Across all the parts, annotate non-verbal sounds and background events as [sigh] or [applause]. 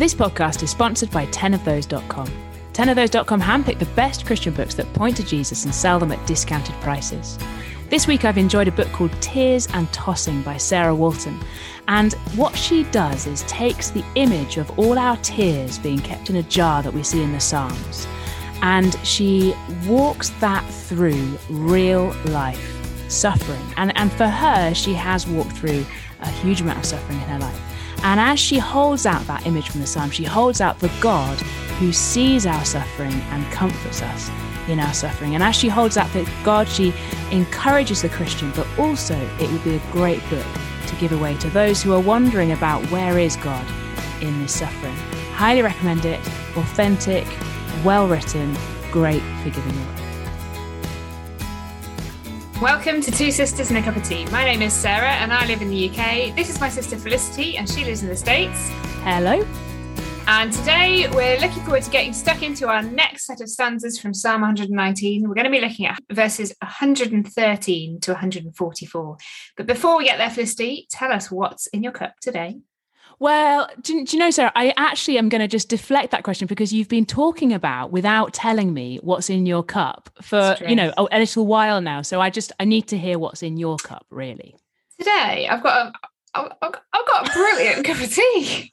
This podcast is sponsored by 10ofthose.com. 10ofthose.com handpick the best Christian books that point to Jesus and sell them at discounted prices. This week I've enjoyed a book called Tears and Tossing by Sarah Walton. And what she does is takes the image of all our tears being kept in a jar that we see in the Psalms, and she walks that through real life suffering. And, and for her, she has walked through a huge amount of suffering in her life. And as she holds out that image from the Psalm, she holds out the God who sees our suffering and comforts us in our suffering. And as she holds out the God, she encourages the Christian, but also it would be a great book to give away to those who are wondering about where is God in this suffering. Highly recommend it. Authentic, well written, great for giving away. Welcome to Two Sisters and a Cup of Tea. My name is Sarah and I live in the UK. This is my sister Felicity and she lives in the States. Hello. And today we're looking forward to getting stuck into our next set of stanzas from Psalm 119. We're going to be looking at verses 113 to 144. But before we get there, Felicity, tell us what's in your cup today. Well, do, do, you know, Sarah, I actually am going to just deflect that question because you've been talking about without telling me what's in your cup for, you know, a, a, little while now. So I just, I need to hear what's in your cup, really. Today, I've got a, I've, I've got a brilliant [laughs] cup of tea.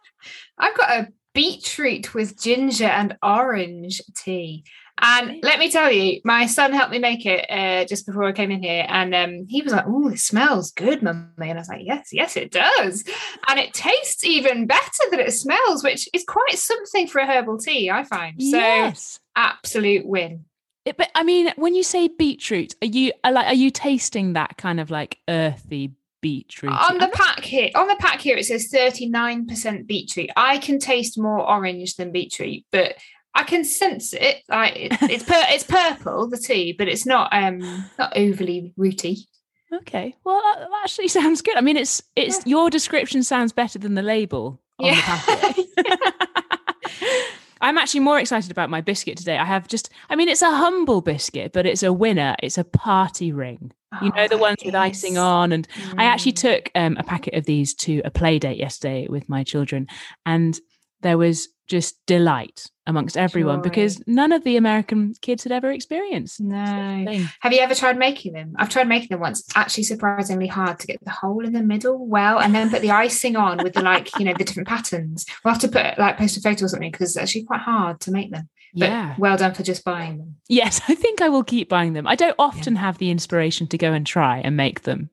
I've got a beetroot with ginger and orange tea. And let me tell you, my son helped me make it uh, just before I came in here, and um, he was like, "Oh, it smells good, mummy." And I was like, "Yes, yes, it does," and it tastes even better than it smells, which is quite something for a herbal tea, I find. So, yes. absolute win. It, but I mean, when you say beetroot, are you are like are you tasting that kind of like earthy beetroot? On the pack here, on the pack here, it says thirty nine percent beetroot. I can taste more orange than beetroot, but I can sense it. Like it, it's pur- it's purple, the tea, but it's not um not overly rooty. Okay, well that, actually [laughs] sounds good. I mean, it's it's yeah. your description sounds better than the label on yeah. the packet. [laughs] I'm actually more excited about my biscuit today. I have just, I mean, it's a humble biscuit, but it's a winner. It's a party ring. Oh, you know, the ones with icing on. And mm. I actually mm. took um, a packet of these to a play date yesterday with my children. And there was just delight amongst everyone Joy. because none of the American kids had ever experienced. No. Have you ever tried making them? I've tried making them once. It's actually surprisingly hard to get the hole in the middle well and then put the icing on with the like, you know, the different patterns. We'll have to put like post a photo or something because it's actually quite hard to make them. But yeah. well done for just buying them. Yes, [laughs] I think I will keep buying them. I don't often yeah. have the inspiration to go and try and make them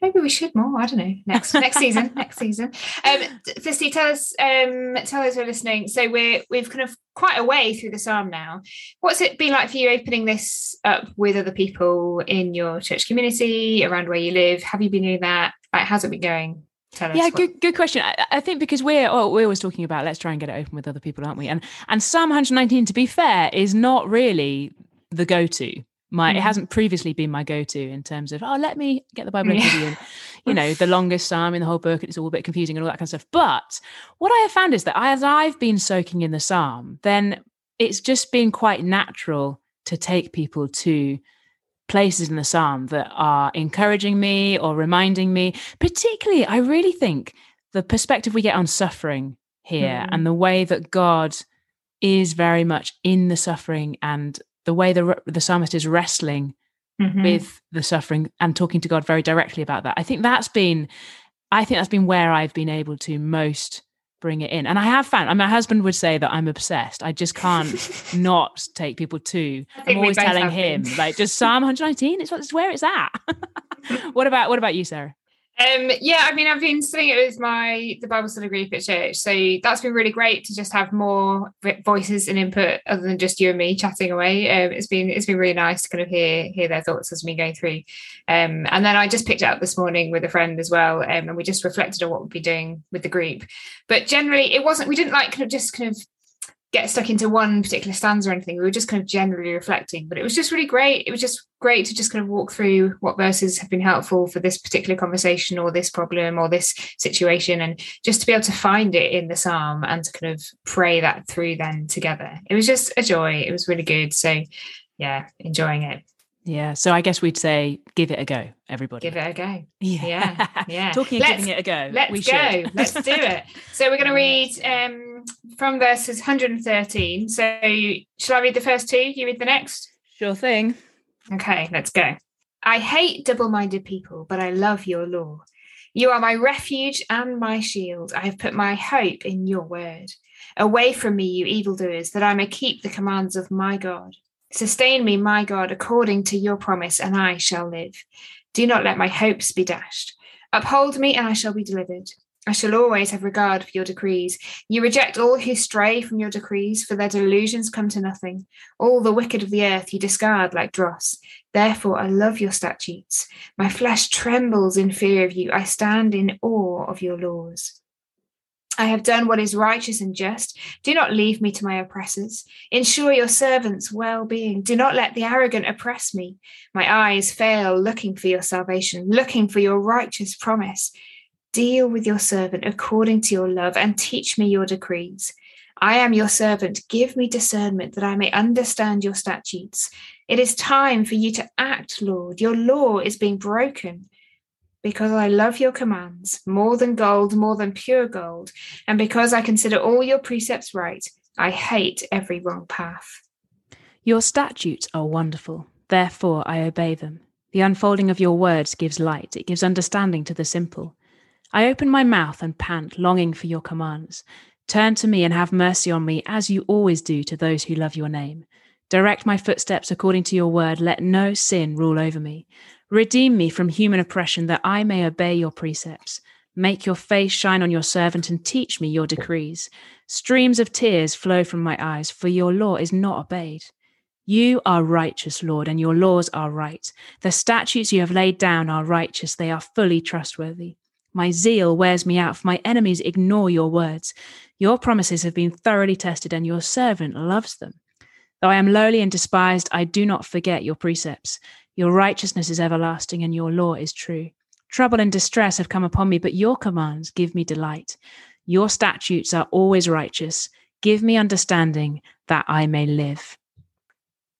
maybe we should more. I don't know. Next next season, [laughs] next season. Um, Felicity, tell us, um, tell us who are listening. So we're we've kind of quite a way through the psalm now. What's it been like for you opening this up with other people in your church community around where you live? Have you been doing that? Like, how's it been going? yeah, what... good good question. I, I, think because we're oh, we're always talking about let's try and get it open with other people, aren't we? And and Psalm 119, to be fair, is not really the go to my mm. it hasn't previously been my go-to in terms of oh let me get the bible yeah. and you know the longest psalm in the whole book and it's all a bit confusing and all that kind of stuff but what i have found is that as i've been soaking in the psalm then it's just been quite natural to take people to places in the psalm that are encouraging me or reminding me particularly i really think the perspective we get on suffering here mm. and the way that god is very much in the suffering and the way the the psalmist is wrestling mm-hmm. with the suffering and talking to God very directly about that. I think that's been, I think that's been where I've been able to most bring it in. And I have found, my husband would say that I'm obsessed. I just can't [laughs] not take people to. I'm always telling him, been. like, just Psalm 119. It's, it's where it's at. [laughs] what about what about you, Sarah? Um, yeah, I mean, I've been studying it with my the Bible study group at church, so that's been really great to just have more voices and input other than just you and me chatting away. Um, it's been it's been really nice to kind of hear hear their thoughts as we go through. Um, and then I just picked it up this morning with a friend as well, um, and we just reflected on what we'd be doing with the group. But generally, it wasn't we didn't like kind of just kind of get stuck into one particular stanza or anything. We were just kind of generally reflecting, but it was just really great. It was just great to just kind of walk through what verses have been helpful for this particular conversation or this problem or this situation, and just to be able to find it in the psalm and to kind of pray that through then together. It was just a joy. It was really good. So, yeah, enjoying it. Yeah. So I guess we'd say give it a go, everybody. Give it a go. Yeah. Yeah. [laughs] Yeah. Talking of giving it a go. Let's go. Let's do it. So we're going [laughs] to read um, from verses 113. So shall I read the first two? You read the next? Sure thing. Okay, let's go. I hate double minded people, but I love your law. You are my refuge and my shield. I have put my hope in your word. Away from me, you evildoers, that I may keep the commands of my God. Sustain me, my God, according to your promise, and I shall live. Do not let my hopes be dashed. Uphold me, and I shall be delivered. I shall always have regard for your decrees. You reject all who stray from your decrees, for their delusions come to nothing. All the wicked of the earth you discard like dross. Therefore, I love your statutes. My flesh trembles in fear of you. I stand in awe of your laws. I have done what is righteous and just. Do not leave me to my oppressors. Ensure your servants' well being. Do not let the arrogant oppress me. My eyes fail looking for your salvation, looking for your righteous promise. Deal with your servant according to your love and teach me your decrees. I am your servant. Give me discernment that I may understand your statutes. It is time for you to act, Lord. Your law is being broken because I love your commands more than gold, more than pure gold, and because I consider all your precepts right, I hate every wrong path. Your statutes are wonderful, therefore I obey them. The unfolding of your words gives light, it gives understanding to the simple. I open my mouth and pant, longing for your commands. Turn to me and have mercy on me, as you always do to those who love your name. Direct my footsteps according to your word. Let no sin rule over me. Redeem me from human oppression that I may obey your precepts. Make your face shine on your servant and teach me your decrees. Streams of tears flow from my eyes, for your law is not obeyed. You are righteous, Lord, and your laws are right. The statutes you have laid down are righteous, they are fully trustworthy. My zeal wears me out, for my enemies ignore your words. Your promises have been thoroughly tested, and your servant loves them. Though I am lowly and despised, I do not forget your precepts. Your righteousness is everlasting, and your law is true. Trouble and distress have come upon me, but your commands give me delight. Your statutes are always righteous. Give me understanding that I may live.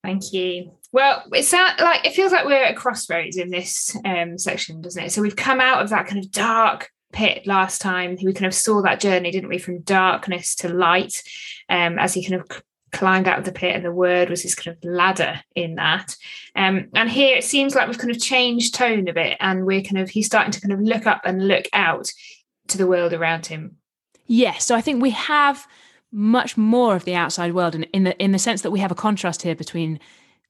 Thank you. Well, it sounds like it feels like we're at a crossroads in this um, section, doesn't it? So we've come out of that kind of dark pit last time. We kind of saw that journey, didn't we, from darkness to light, um, as he kind of climbed out of the pit, and the word was his kind of ladder in that. Um, and here it seems like we've kind of changed tone a bit, and we're kind of he's starting to kind of look up and look out to the world around him. Yes, so I think we have much more of the outside world, in, in the in the sense that we have a contrast here between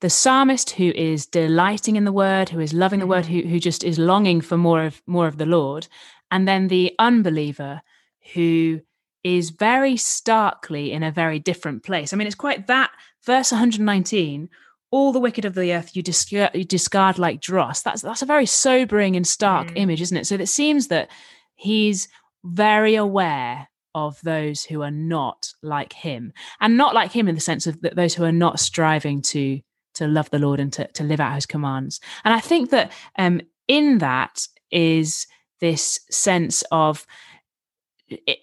the psalmist who is delighting in the word, who is loving the word, mm-hmm. who who just is longing for more of more of the Lord, and then the unbeliever who is very starkly in a very different place. I mean, it's quite that verse 119 all the wicked of the earth you discard, you discard like dross. That's that's a very sobering and stark mm. image, isn't it? So it seems that he's very aware of those who are not like him, and not like him in the sense of that those who are not striving to to love the Lord and to to live out His commands. And I think that um, in that is this sense of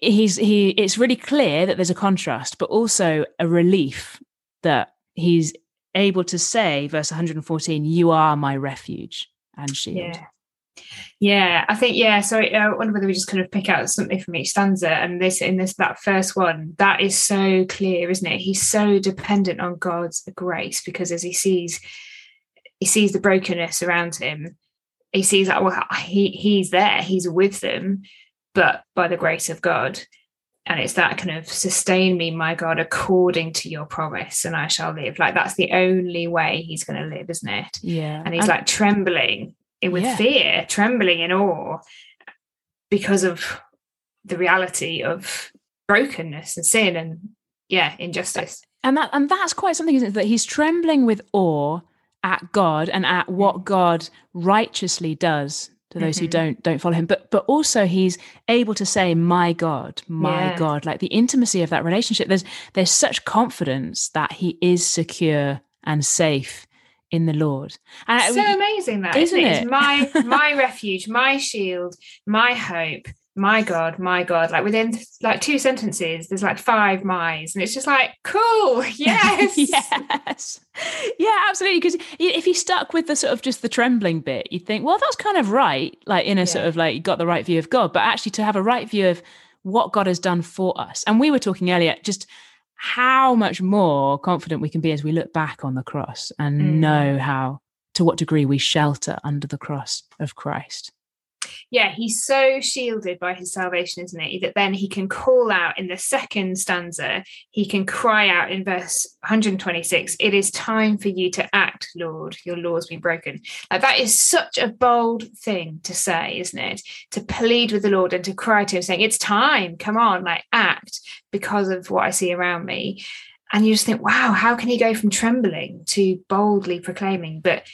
he's he it's really clear that there's a contrast but also a relief that he's able to say verse 114 you are my refuge and shield yeah yeah i think yeah so uh, i wonder whether we just kind of pick out something from each stanza and this in this that first one that is so clear isn't it he's so dependent on god's grace because as he sees he sees the brokenness around him he sees that well he he's there he's with them but by the grace of God. And it's that kind of sustain me, my God, according to your promise, and I shall live. Like that's the only way he's going to live, isn't it? Yeah. And he's and, like trembling with yeah. fear, trembling in awe because of the reality of brokenness and sin and yeah, injustice. And that and that's quite something, isn't it? That he's trembling with awe at God and at what mm. God righteously does to those mm-hmm. who don't don't follow him but but also he's able to say my god my yeah. god like the intimacy of that relationship there's there's such confidence that he is secure and safe in the lord and so amazing that isn't, isn't it? it? It's my [laughs] my refuge my shield my hope my God, my God. Like within like two sentences, there's like five my's. And it's just like, cool. [laughs] [laughs] Yes. yes. Yeah, absolutely. Because if you stuck with the sort of just the trembling bit, you'd think, well, that's kind of right. Like in a yeah. sort of like you got the right view of God. But actually to have a right view of what God has done for us. And we were talking earlier, just how much more confident we can be as we look back on the cross and mm. know how to what degree we shelter under the cross of Christ yeah, he's so shielded by his salvation, isn't he? That then he can call out in the second stanza, he can cry out in verse 126, It is time for you to act, Lord. Your law's been broken. Like that is such a bold thing to say, isn't it? To plead with the Lord and to cry to him, saying, It's time, come on, like act because of what I see around me. And you just think, wow, how can he go from trembling to boldly proclaiming? But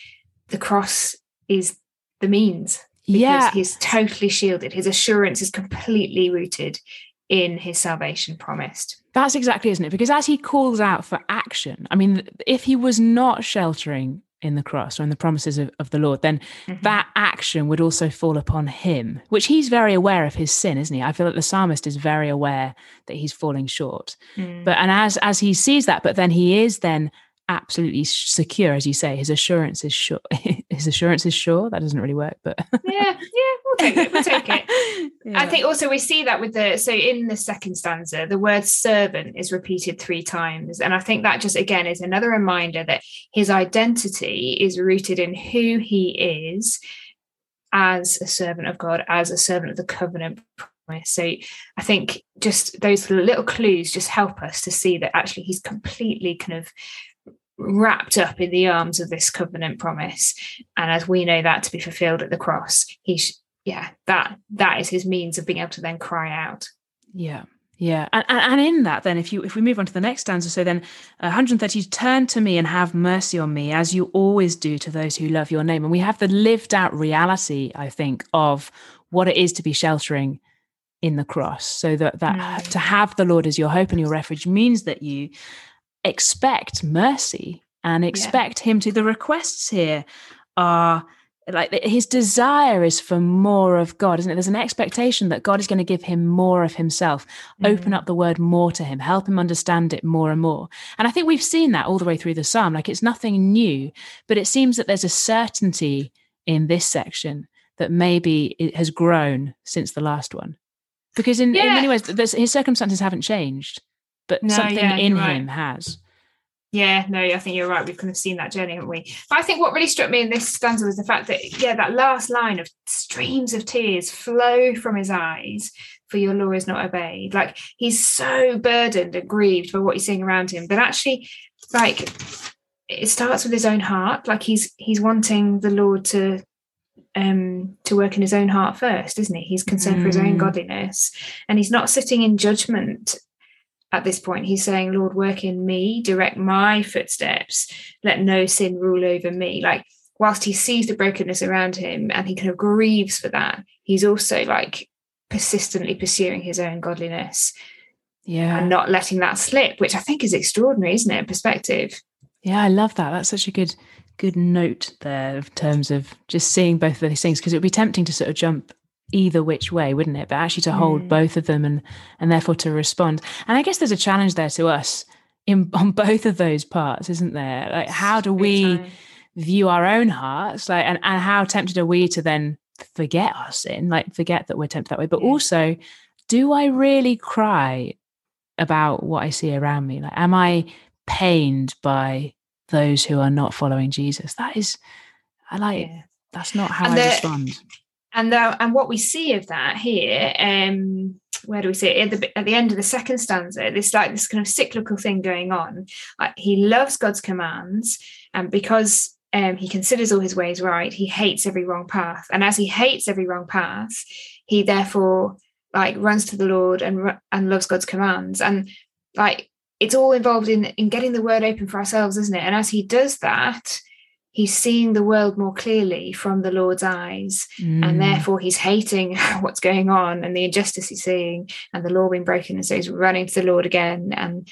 the cross is the means yeah. he's totally shielded. His assurance is completely rooted in his salvation promised. That's exactly isn't it? Because as he calls out for action i mean if he was not sheltering in the cross or in the promises of, of the lord then mm-hmm. that action would also fall upon him which he's very aware of his sin isn't he? I feel like the psalmist is very aware that he's falling short. Mm. but and as as he sees that but then he is then absolutely secure, as you say. His assurance is sure. [laughs] His assurance is sure. That doesn't really work, but [laughs] yeah, yeah, we'll take it. We'll take it. yeah. I think also we see that with the so in the second stanza, the word servant is repeated three times, and I think that just again is another reminder that his identity is rooted in who he is as a servant of God, as a servant of the covenant so I think just those little clues just help us to see that actually he's completely kind of wrapped up in the arms of this covenant promise. And as we know that to be fulfilled at the cross he's yeah that that is his means of being able to then cry out. Yeah yeah. And, and in that then if you if we move on to the next stanza so then uh, 130 turn to me and have mercy on me as you always do to those who love your name. And we have the lived out reality i think of what it is to be sheltering in the cross. So that that mm. to have the lord as your hope and your refuge means that you expect mercy and expect yeah. him to. The requests here are like his desire is for more of God, isn't it? There's an expectation that God is going to give him more of himself, mm. open up the word more to him, help him understand it more and more. And I think we've seen that all the way through the psalm. Like it's nothing new, but it seems that there's a certainty in this section that maybe it has grown since the last one. Because in, yeah. in many ways, his circumstances haven't changed but no, something yeah, in him has. Yeah, no, I think you're right. We've kind of seen that journey, haven't we? But I think what really struck me in this stanza was the fact that, yeah, that last line of streams of tears flow from his eyes for your law is not obeyed. Like he's so burdened and grieved by what he's seeing around him. But actually, like it starts with his own heart. Like he's he's wanting the Lord to um to work in his own heart first, isn't he? He's concerned mm. for his own mm. godliness. And he's not sitting in judgment at this point. He's saying, Lord, work in me, direct my footsteps, let no sin rule over me. Like, whilst he sees the brokenness around him and he kind of grieves for that, he's also like persistently pursuing his own godliness. Yeah. And not letting that slip, which I think is extraordinary, isn't it? In perspective. Yeah, I love that. That's such a good good note there in terms of just seeing both of these things because it would be tempting to sort of jump either which way, wouldn't it? But actually to hold mm. both of them and and therefore to respond. And I guess there's a challenge there to us in [laughs] on both of those parts, isn't there? Like how do we view our own hearts? Like and, and how tempted are we to then forget our sin, like forget that we're tempted that way. But yeah. also, do I really cry about what I see around me? Like am I pained by those who are not following Jesus? That is I like yeah. that's not how and I the, respond and the, and what we see of that here um where do we see it? At the, at the end of the second stanza this like this kind of cyclical thing going on. Like he loves god's commands and because um, he considers all his ways right he hates every wrong path. And as he hates every wrong path he therefore like runs to the lord and and loves god's commands. And like it's all involved in in getting the word open for ourselves isn't it? And as he does that he's seeing the world more clearly from the Lord's eyes, mm. and therefore he's hating [laughs] what's going on and the injustice he's seeing and the law being broken. And so he's running to the Lord again. And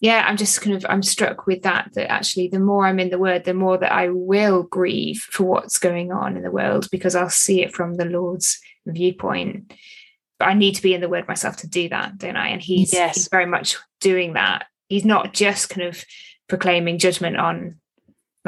yeah, I'm just kind of I'm struck with that that actually the more I'm in the word, the more that I will grieve for what's going on in the world because I'll see it from the Lord's viewpoint. but I need to be in the word myself to do that, don't I? And he's, Yes. he's very much doing that. He's not just kind of proclaiming judgment on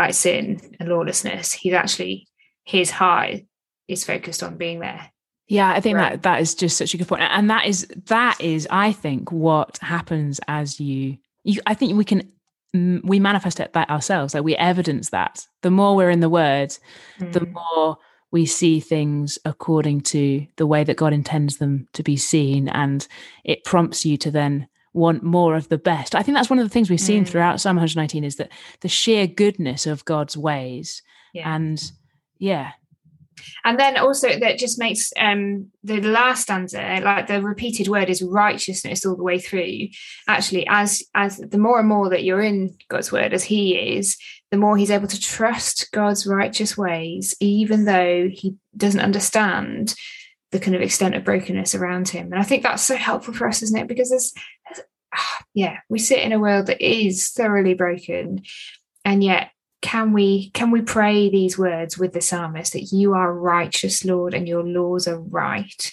like sin and lawlessness. He's actually his heart is focused on being there. Yeah, I think Right. that that is just such a good point, and that is that is I think what happens as you you. I think we can we manifest it that ourselves, like we evidence that. The more we're in the Word, the Mm. more we see things according to the way that God intends them to be seen, and it prompts you to then want more of the best. I think that's one of the things we've seen Mm. throughout Psalm 119 is that the sheer goodness of God's ways, Yeah. and yeah, And then also that just makes um the last stanza, like the repeated word is righteousness all the way through. Actually, as as the more and more that you're in God's word as he is, the more he's able to trust God's righteous ways, even though he doesn't understand the kind of extent of brokenness around him. And I think that's so helpful for us, isn't it? Because there's, [sighs] yeah, we sit in a world that is thoroughly broken, and yet can we can we pray these words with the psalmist that you are righteous lord and your laws are right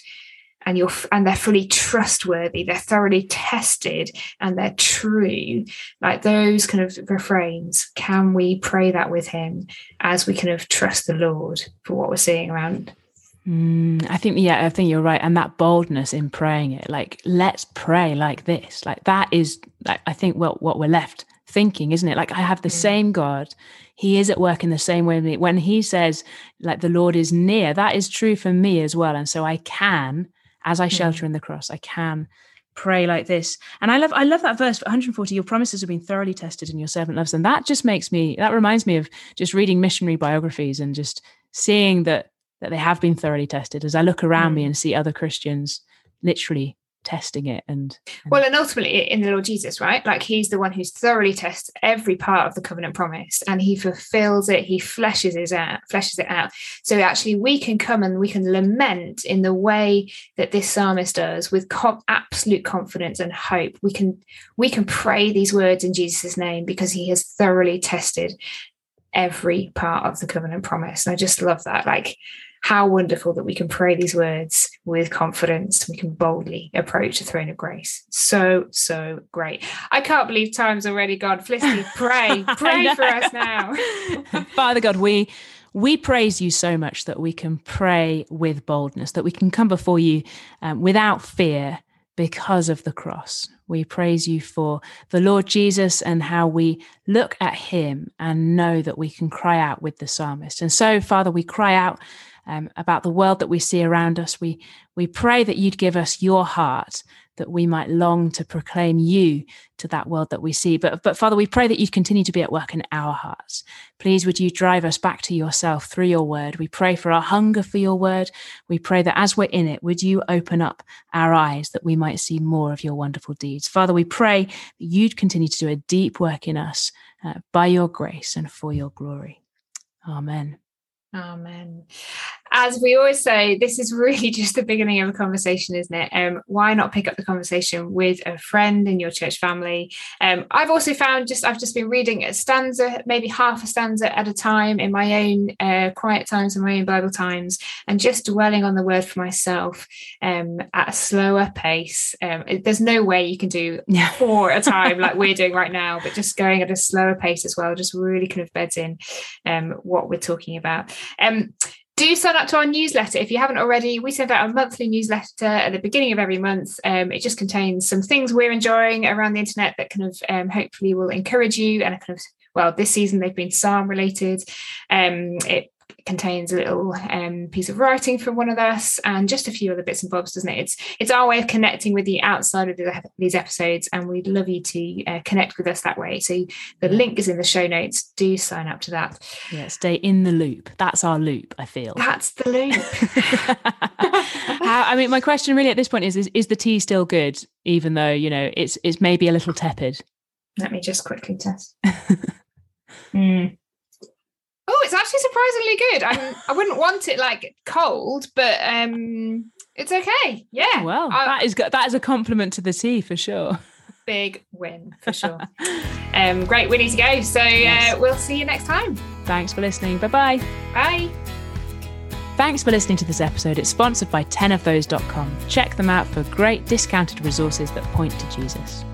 and you're and they're fully trustworthy they're thoroughly tested and they're true? Like those kind of refrains can we pray that with him as we kind of trust the lord for what we're seeing around Mm, I think, yeah, I think you're right. And that boldness in praying it, like, let's pray like this. Like, that is, like, I think, well, what we're left thinking, isn't it? Like, I have the Mm. same God. He is at work in the same way. When he says, like, the Lord is near, that is true for me as well. And so I can, as I shelter in the cross, I can pray like this. And I love, I love that verse 140. Your promises have been thoroughly tested and your servant loves them. That just makes me, that reminds me of just reading missionary biographies and just seeing that that they have been thoroughly tested as I look around me Mm. and see other Christians literally testing it and, and well and ultimately in the lord jesus right? Like he's the one who's thoroughly tests every part of the covenant promise and he fulfills it. He fleshes it out fleshes it out. So actually we can come and we can lament in the way that this psalmist does with absolute confidence and hope. We can we can pray these words in jesus' name because he has thoroughly tested every part of the covenant promise. And i just love that. Like how wonderful that we can pray these words with confidence. We can boldly approach the throne of grace. So, so great. I can't believe time's already gone. Felicity, [laughs] pray, pray for us now. [laughs] Father God, we we praise you so much that we can pray with boldness, that we can come before you um, without fear because of the cross. We praise you for the Lord Jesus and how we look at him and know that we can cry out with the psalmist. And so, Father, we cry out um, about the world that we see around us. We we pray that you'd give us your heart, that we might long to proclaim you to that world that we see. But but Father, we pray that you'd continue to be at work in our hearts. Please, would you drive us back to yourself through your word? We pray for our hunger for your word. We pray that as we're in it, would you open up our eyes that we might see more of your wonderful deeds? Father, we pray that you'd continue to do a deep work in us uh, by your grace and for your glory. Amen. Amen. As we always say, this is really [laughs] just the beginning of a conversation, isn't it? Um, why not pick up the conversation with a friend in your church family? Um, I've also found just I've just been reading a stanza, maybe half a stanza at a time in my own uh, quiet times and my own Bible times, and just dwelling on the word for myself um, at a slower pace. Um, there's no way you can do [laughs] four at a time like we're doing right [laughs] now, but just going at a slower pace as well, just really kind of beds in um, what we're talking about. Um, do sign up to our newsletter if you haven't already. We send out a monthly newsletter at the beginning of every month. Um, it just contains some things we're enjoying around the internet that kind of um, hopefully will encourage you. And kind of, well, this season they've been Psalm related. Um, it contains a little um, piece of writing from one of us and just a few other bits and bobs, doesn't it? It's it's our way of connecting with you outside of the, these episodes, and we'd love you to uh, connect with us that way. So the link is in the show notes. Do sign up to that. Yeah, stay in the loop. That's our loop, I feel. That's the loop. [laughs] [laughs] How, I mean, my question really at this point is, is: Is the tea still good, even though you know it's it's maybe a little tepid? Let me just quickly test. [laughs] Mm. Oh, it's actually surprisingly good. I'm, I wouldn't want it like cold, but um, it's okay. Yeah. Well, I- that is good. That is a compliment to the tea for sure. big win for sure. um, great. We need to go. So uh, Yes. we'll see you next time. Thanks for listening. Bye bye. Bye. Thanks for listening to this episode. It's sponsored by 10ofthose.com. Check them out for great discounted resources that point to Jesus.